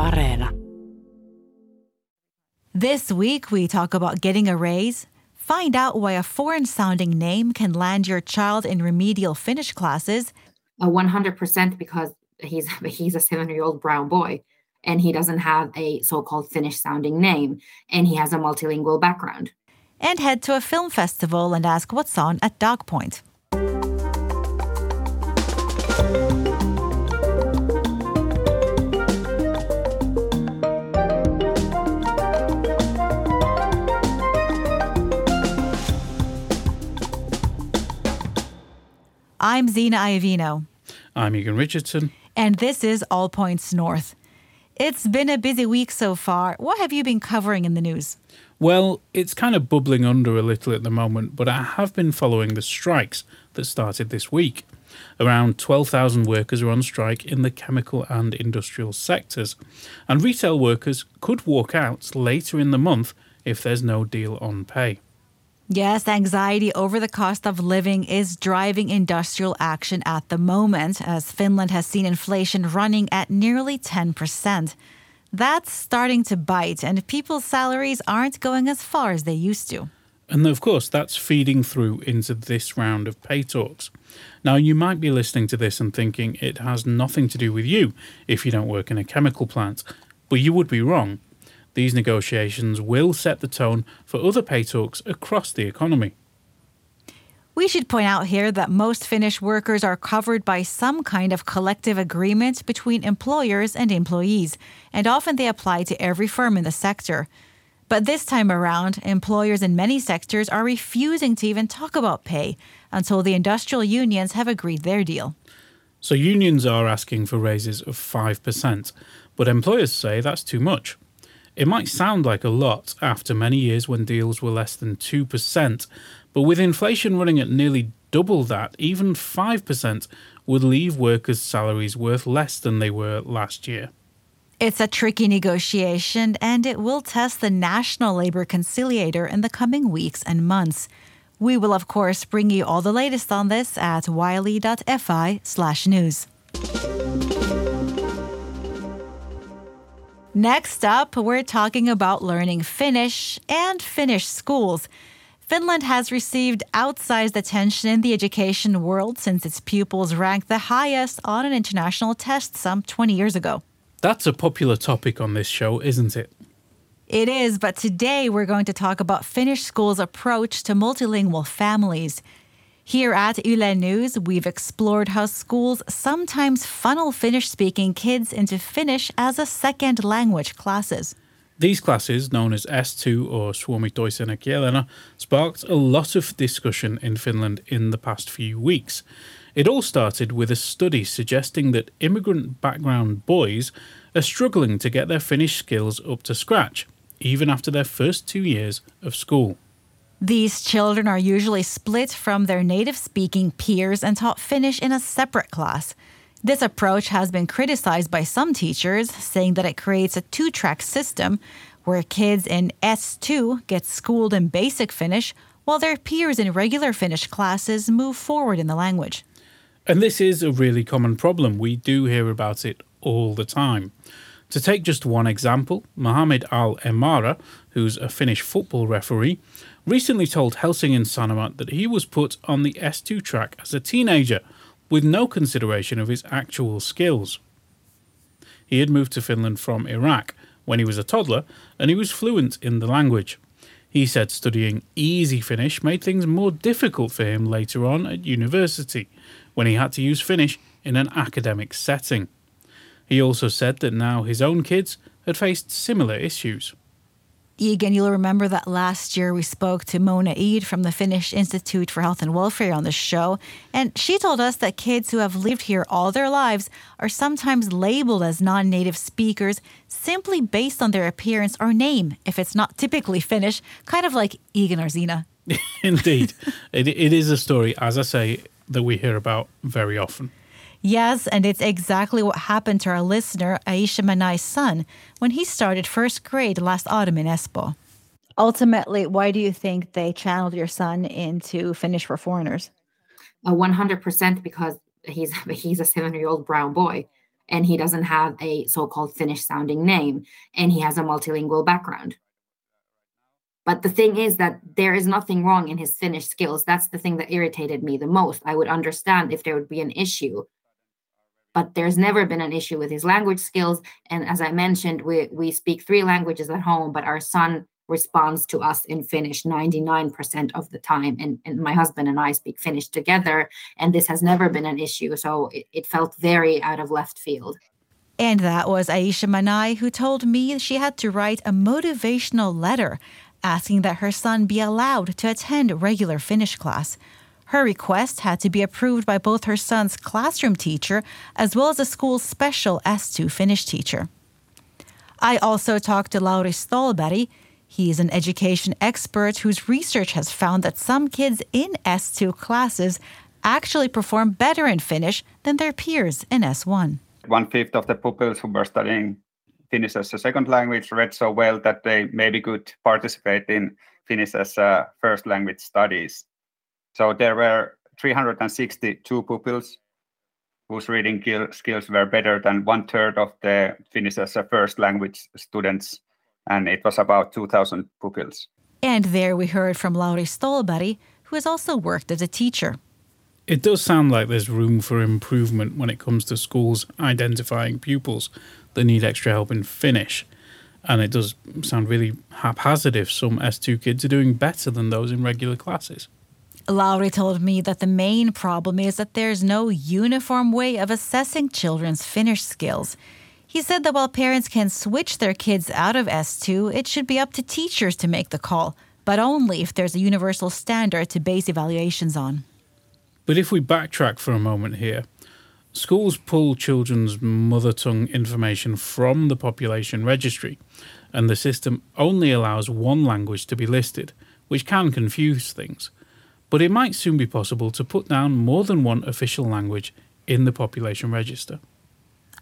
Areena. This week, we talk about getting a raise, find out why a foreign sounding name can land your child in remedial Finnish classes, a 100% because he's he's a seven year old brown boy and he doesn't have a so-called finnish sounding name and he has a multilingual background. And head to a film festival and ask what's on at DocPoint I'm Zena Iovino. I'm Egan Richardson. And this is All Points North. It's been a busy week so far. What have you been covering in the news? Well, it's kind of bubbling under a little at the moment, but I have been following the strikes that started this week. Around 12,000 workers are on strike in the chemical and industrial sectors, and retail workers could walk out later in the month if there's no deal on pay. Yes, anxiety over the cost of living is driving industrial action at the moment, as Finland has seen inflation running at nearly 10%. That's starting to bite, and people's salaries aren't going as far as they used to. And of course, that's feeding through into this round of pay talks. Now, you might be listening to this and thinking it has nothing to do with you if you don't work in a chemical plant, but you would be wrong. These negotiations will set the tone for other pay talks across the economy. We should point out here that most Finnish workers are covered by some kind of collective agreement between employers and employees, and often they apply to every firm in the sector. But this time around, employers in many sectors are refusing to even talk about pay until the industrial unions have agreed their deal. So, unions are asking for raises of 5%, but employers say that's too much. It might sound like a lot after many years when deals were less than 2%, but with inflation running at nearly double that, even 5% would leave workers' salaries worth less than they were last year. It's a tricky negotiation, and it will test the National Labour Conciliator in the coming weeks and months. We will, of course, bring you all the latest on this at yle.fi/news. Next up, we're talking about learning Finnish and Finnish schools. Finland has received outsized attention in the education world since its pupils ranked the highest on an international test some 20 years ago. That's a popular topic on this show, isn't it? It is, but today we're going to talk about Finnish schools' approach to multilingual families. Here at Yle News, we've explored how schools sometimes funnel Finnish speaking kids into Finnish as a second language classes. These classes, known as S2 or Suomi toisena kielenä, sparked a lot of discussion in Finland in the past few weeks. It all started with a study suggesting that immigrant background boys are struggling to get their Finnish skills up to scratch, even after their first two years of school. These children are usually split from their native speaking peers and taught Finnish in a separate class. This approach has been criticized by some teachers, saying that it creates a two track system where kids in S2 get schooled in basic Finnish while their peers in regular Finnish classes move forward in the language. And this is a really common problem. We do hear about it all the time. To take just one example, Mohamed Al Emara, who's a Finnish football referee, recently told Helsingin Sanomat that he was put on the S2 track as a teenager with no consideration of his actual skills. He had moved to Finland from Iraq when he was a toddler and he was fluent in the language. He said studying easy Finnish made things more difficult for him later on at university when he had to use Finnish in an academic setting. He also said that now his own kids had faced similar issues. Egan, you'll remember that last year we spoke to Mona Eid from the Finnish Institute for Health and Welfare on the show, and she told us that kids who have lived here all their lives are sometimes labeled as non native speakers simply based on their appearance or name, if it's not typically Finnish, kind of like Egan or Zena. Indeed. it, it is a story, as I say, that we hear about very often. Yes, and it's exactly what happened to our listener, Aisha Manai's son, when he started first grade last autumn in Espoo. Ultimately, why do you think they channeled your son into Finnish for foreigners? Uh, 100% because he's he's a seven year old brown boy and he doesn't have a so-called Finnish sounding name and he has a multilingual background. But the thing is that there is nothing wrong in his Finnish skills. That's the thing that irritated me the most. I would understand if there would be an issue, but there's never been an issue with his language skills. And as I mentioned, we, we speak three languages at home, but our son responds to us in Finnish 99% of the time. And, and my husband and I speak Finnish together, and this has never been an issue. So it, it felt very out of left field. And that was Aisha Manai, who told me she had to write a motivational letter asking that her son be allowed to attend regular Finnish class. Her request had to be approved by both her son's classroom teacher as well as the school's special S2 Finnish teacher. I also talked to Lauri Stolberg. He is an education expert whose research has found that some kids in S2 classes actually perform better in Finnish than their peers in S1. One fifth of the pupils who were studying Finnish as a second language read so well that they maybe could participate in Finnish as a first language studies. So there were 362 pupils whose reading skills were better than one third of the Finnish as a first language students, and it was about 2,000 pupils. And there we heard from Lauri Stolberg, who has also worked as a teacher. It does sound like there's room for improvement when it comes to schools identifying pupils that need extra help in Finnish. And it does sound really haphazard if some S2 kids are doing better than those in regular classes. Lauri told me that the main problem is that there's no uniform way of assessing children's Finnish skills. He said that while parents can switch their kids out of S2, it should be up to teachers to make the call, but only if there's a universal standard to base evaluations on. But if we backtrack for a moment here, Schools pull children's mother tongue information from the population registry, and the system only allows one language to be listed, which can confuse things. But it might soon be possible to put down more than one official language in the population register.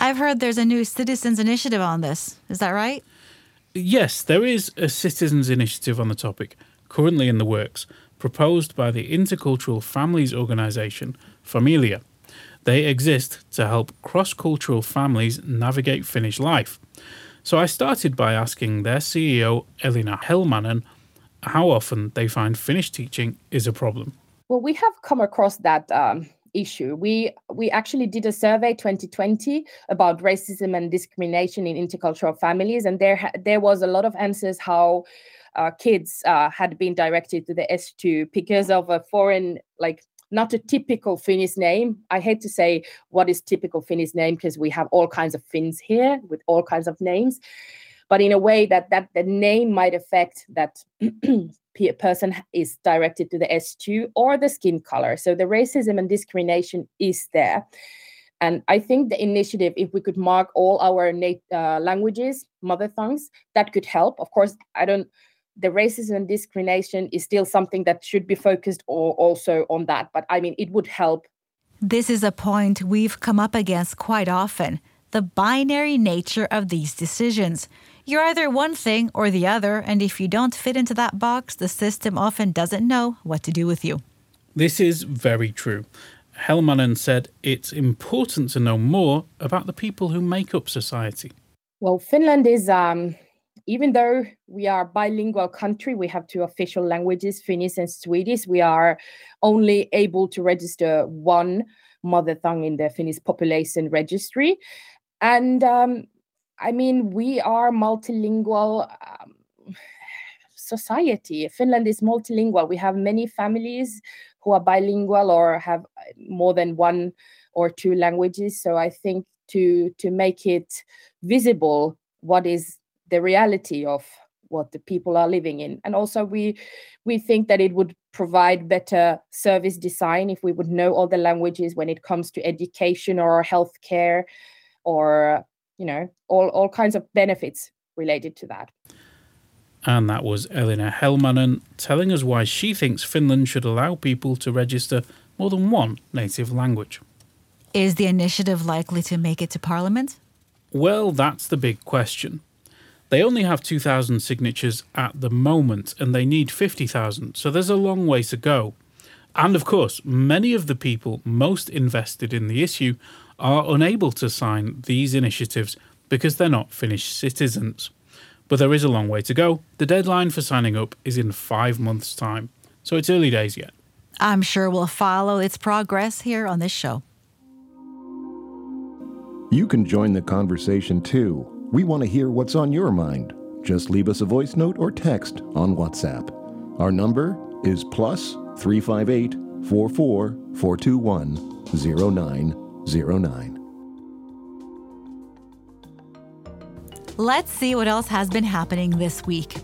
I've heard there's a new citizens initiative on this. Is that right? Yes, there is a citizens initiative on the topic, currently in the works, proposed by the Intercultural Families Organisation, Familia, they exist to help cross cultural families navigate Finnish life. So I started by asking their CEO, Elina Helmanen, how often they find Finnish teaching is a problem. Well, we have come across that um, issue. We we actually did a survey 2020 about racism and discrimination in intercultural families, and there there was a lot of answers how uh, kids uh, had been directed to the S2 because of a foreign like not a typical Finnish name. I hate to say what is typical Finnish name because we have all kinds of Finns here with all kinds of names, but in a way that that the name might affect that person is directed to the S2 or the skin color. So the racism and discrimination is there. And I think the initiative, if we could mark all our uh, languages, mother tongues, that could help. Of course, I don't the racism and discrimination is still something that should be focused or also on that. But I mean, it would help. This is a point we've come up against quite often the binary nature of these decisions. You're either one thing or the other, and if you don't fit into that box, the system often doesn't know what to do with you. This is very true. Helmanen said it's important to know more about the people who make up society. Well, Finland is um, even though we are bilingual country, we have two official languages, Finnish and Swedish. We are only able to register one mother tongue in the Finnish population registry, and um, I mean we are multilingual. Um, society. Finland is multilingual. We have many families who are bilingual or have more than one or two languages. So i think to to make it visible what is the reality of what the people are living in. And also we we think that it would provide better service design if we would know all the languages when it comes to education or healthcare or you know all all kinds of benefits related to that and that was Elina Helmanen telling us why she thinks Finland should allow people to register more than one native language. Is the initiative likely to make it to Parliament? Well, that's the big question. They only have 2,000 signatures at the moment and they need 50,000, so there's a long way to go. And of course, many of the people most invested in the issue are unable to sign these initiatives because they're not Finnish citizens. But there is a long way to go. The deadline for signing up is in five months' time, so it's early days yet. I'm sure we'll follow its progress here on this show. You can join the conversation too. We want to hear what's on your mind. Just leave us a voice note or text on WhatsApp. Our number is plus 358 44 421 0909. Let's see what else has been happening this week.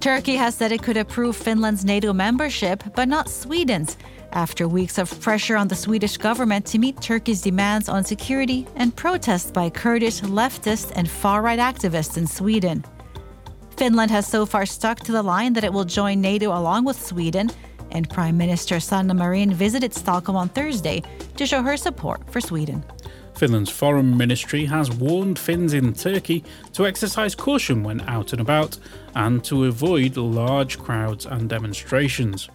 Turkey has said it could approve Finland's NATO membership, but not Sweden's, after weeks of pressure on the Swedish government to meet Turkey's demands on security and protests by Kurdish leftist and far right activists in Sweden. Finland has so far stuck to the line that it will join NATO along with Sweden, and Prime Minister Sanna Marin visited Stockholm on Thursday to show her support for Sweden. Finland's foreign ministry has warned Finns in Turkey to exercise caution when out and about and to avoid large crowds and demonstrations.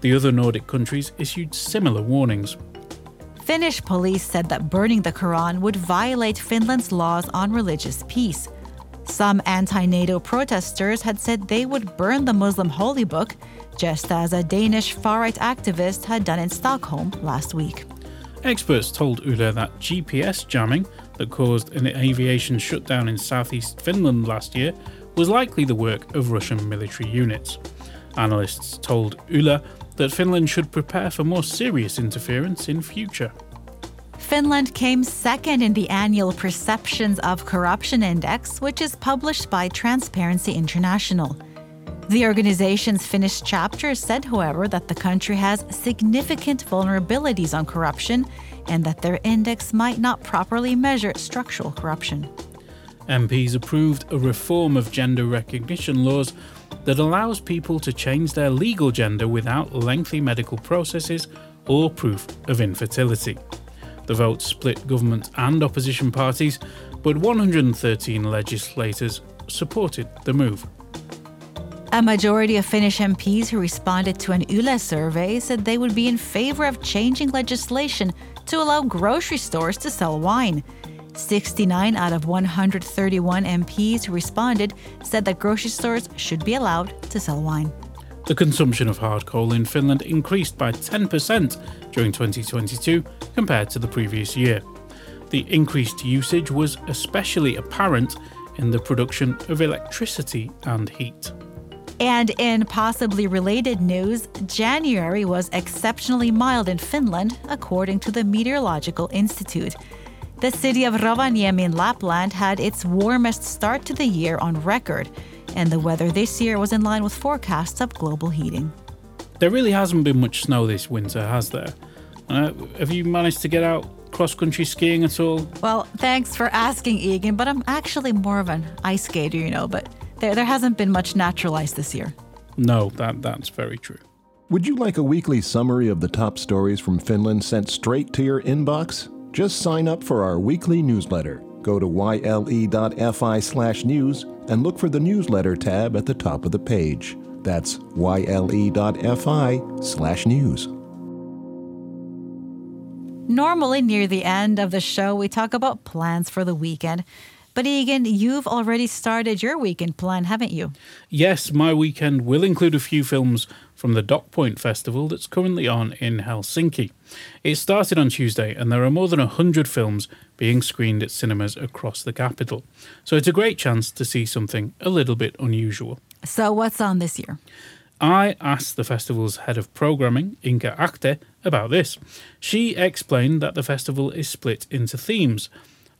The other Nordic countries issued similar warnings. Finnish police said that burning the Quran would violate Finland's laws on religious peace. Some anti NATO protesters had said they would burn the Muslim holy book, just as a Danish far right activist had done in Stockholm last week. Experts told Yle that GPS jamming that caused an aviation shutdown in southeast Finland last year was likely the work of Russian military units. Analysts told Yle that Finland should prepare for more serious interference in future. Finland came second in the annual Perceptions of Corruption Index, which is published by Transparency International. The organization's Finnish chapter said, however, that the country has significant vulnerabilities on corruption and that their index might not properly measure structural corruption. MPs approved a reform of gender recognition laws that allows people to change their legal gender without lengthy medical processes or proof of infertility. The vote split government and opposition parties, but 113 legislators supported the move. A majority of Finnish MPs who responded to an Yle survey said they would be in favor of changing legislation to allow grocery stores to sell wine. 69 out of 131 MPs who responded said that grocery stores should be allowed to sell wine. The consumption of hard coal in Finland increased by 10% during 2022 compared to the previous year. The increased usage was especially apparent in the production of electricity and heat. And in possibly related news, January was exceptionally mild in Finland, according to the Meteorological Institute. The city of Rovaniemi in Lapland had its warmest start to the year on record, and the weather this year was in line with forecasts of global heating. There really hasn't been much snow this winter, has there? Uh, have you managed to get out cross country skiing at all? Well, thanks for asking, Egan, but I'm actually more of an ice skater, you know, but there, there hasn't been much natural ice this year. No, that, that's very true. Would you like a weekly summary of the top stories from Finland sent straight to your inbox? Just sign up for our weekly newsletter. Go to yle.fi slash news and look for the newsletter tab at the top of the page. That's yle.fi slash news. Normally, near the end of the show, we talk about plans for the weekend. But Egan, you've already started your weekend plan, haven't you? Yes, my weekend will include a few films from the DocPoint Festival that's currently on in Helsinki. It started on Tuesday, and there are more than 100 films being screened at cinemas across the capital. So it's a great chance to see something a little bit unusual. So, what's on this year? I asked the festival's head of programming, Inka Achté, about this. She explained that the festival is split into themes.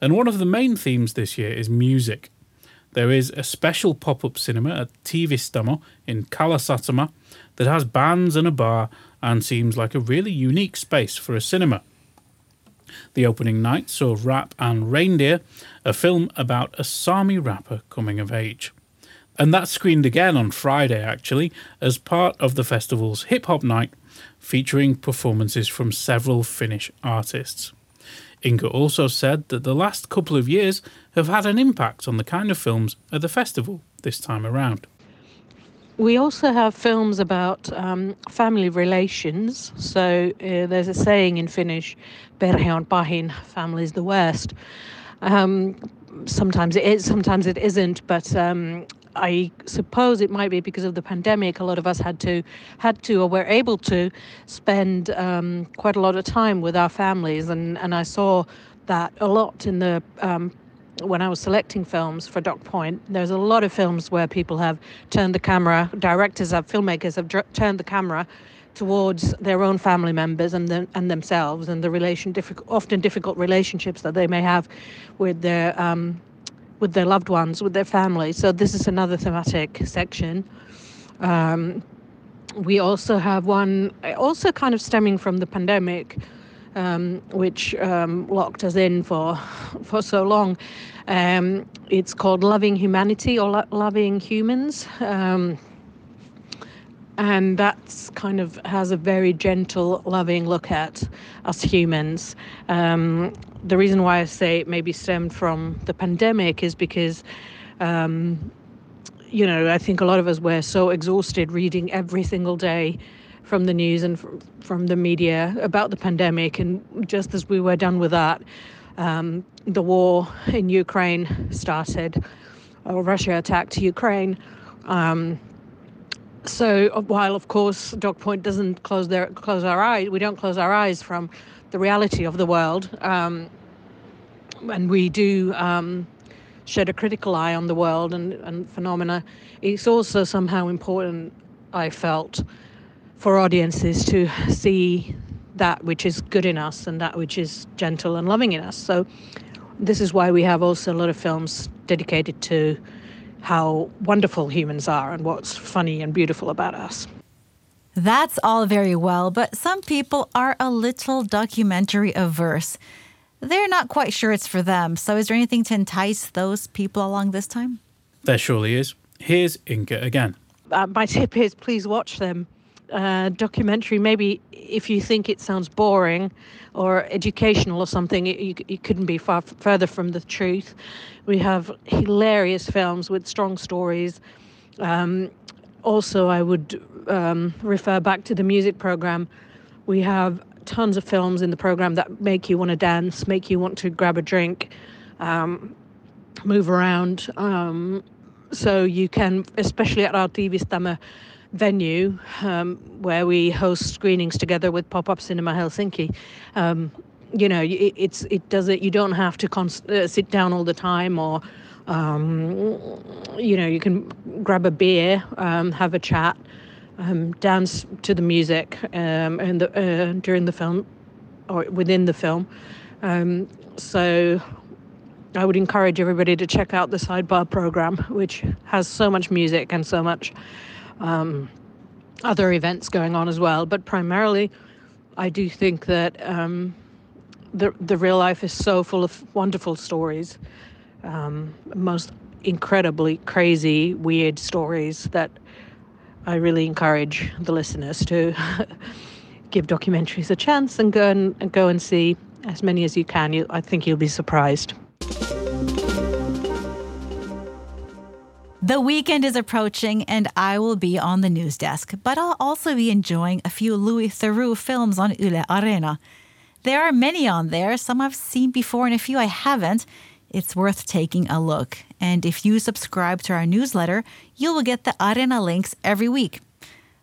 And one of the main themes this year is music. There is a special pop up cinema at Tiivistämö in Kalasatama that has bands and a bar and seems like a really unique space for a cinema. The opening night saw Rap and Reindeer, a film about a Sami rapper coming of age. And that screened again on Friday, actually, as part of the festival's hip hop night, featuring performances from several Finnish artists. Inka also said that the last couple of years have had an impact on the kind of films at the festival this time around. we also have films about um, family relations. So uh, there's a saying in Finnish, perhe on pahin, family is the worst. Um, sometimes it is, sometimes it isn't, but um, I suppose it might be because of the pandemic. A lot of us had to, had to, or were able to spend um, quite a lot of time with our families, and and I saw that a lot in the um, when I was selecting films for DocPoint, there's a lot of films where people have turned the camera, directors have, filmmakers have dr- turned the camera towards their own family members and them, and themselves and the relation difficult, often difficult relationships that they may have with their um, with their loved ones, with their family. So this is another thematic section. Um, we also have one, also kind of stemming from the pandemic, um, which um, locked us in for for so long. Um, it's called Loving Humanity or Lo- Loving Humans. And that's kind of has a very gentle, loving look at us humans. Um, the reason why I say it maybe stemmed from the pandemic is because, um, you know, I think a lot of us were so exhausted reading every single day from the news and from, from the media about the pandemic. And just as we were done with that, um, the war in Ukraine started, or Russia attacked Ukraine. Um, so while of course DocPoint doesn't close their close our eyes, we don't close our eyes from the reality of the world, um, and we do um, shed a critical eye on the world and, and phenomena. It's also somehow important, I felt, for audiences to see that which is good in us and that which is gentle and loving in us. So this is why we have also a lot of films dedicated to how wonderful humans are and what's funny and beautiful about us. That's all very well, but some people are a little documentary averse. They're not quite sure it's for them. So, is there anything to entice those people along this time? There surely is. Here's Inka again. Uh, my tip is please watch them. Uh, documentary, maybe if you think it sounds boring or educational or something, it, you, couldn't be far f- further from the truth. We have hilarious films with strong stories. Um, also, I would um, refer back to the music program. We have tons of films in the program that make you want to dance, make you want to grab a drink, um, move around. Um, so you can, especially at our TV venue, um, where we host screenings together with Pop Up Cinema Helsinki. Um, you know, it, it's it does it. You don't have to const- uh, sit down all the time, or um, you know, you can grab a beer, um, have a chat, um, dance to the music and the, uh, during the film or within the film. So I would encourage everybody to check out the sidebar program, which has so much music and so much um, other events going on as well. But primarily, I do think that um, the the real life is so full of wonderful stories, um, most incredibly crazy, weird stories that I really encourage the listeners to give documentaries a chance and go and, and go and see as many as you can. You, I think you'll be surprised. The weekend is approaching, and I will be on the news desk, but I'll also be enjoying a few Louis Theroux films on Yle Areena. There are many on there, some I've seen before and a few I haven't. It's worth taking a look. And if you subscribe to our newsletter, you will get the Areena links every week.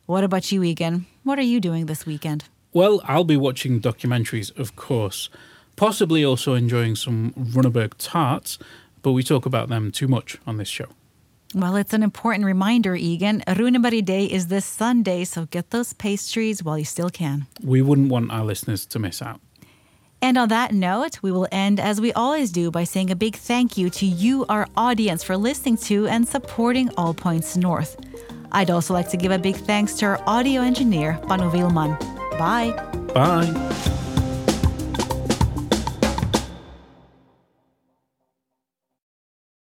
What about you, Egan? What are you doing this weekend? Well, I'll be watching documentaries, of course. Possibly also enjoying some Runeberg tarts, but we talk about them too much on this show. Well, it's an important reminder, Egan. Runeberg Day is this Sunday, so get those pastries while you still can. We wouldn't want our listeners to miss out. And on that note, we will end as we always do by saying a big thank you to you, our audience, for listening to and supporting All Points North. I'd also like to give a big thanks to our audio engineer, Panu Willman. Bye. Bye.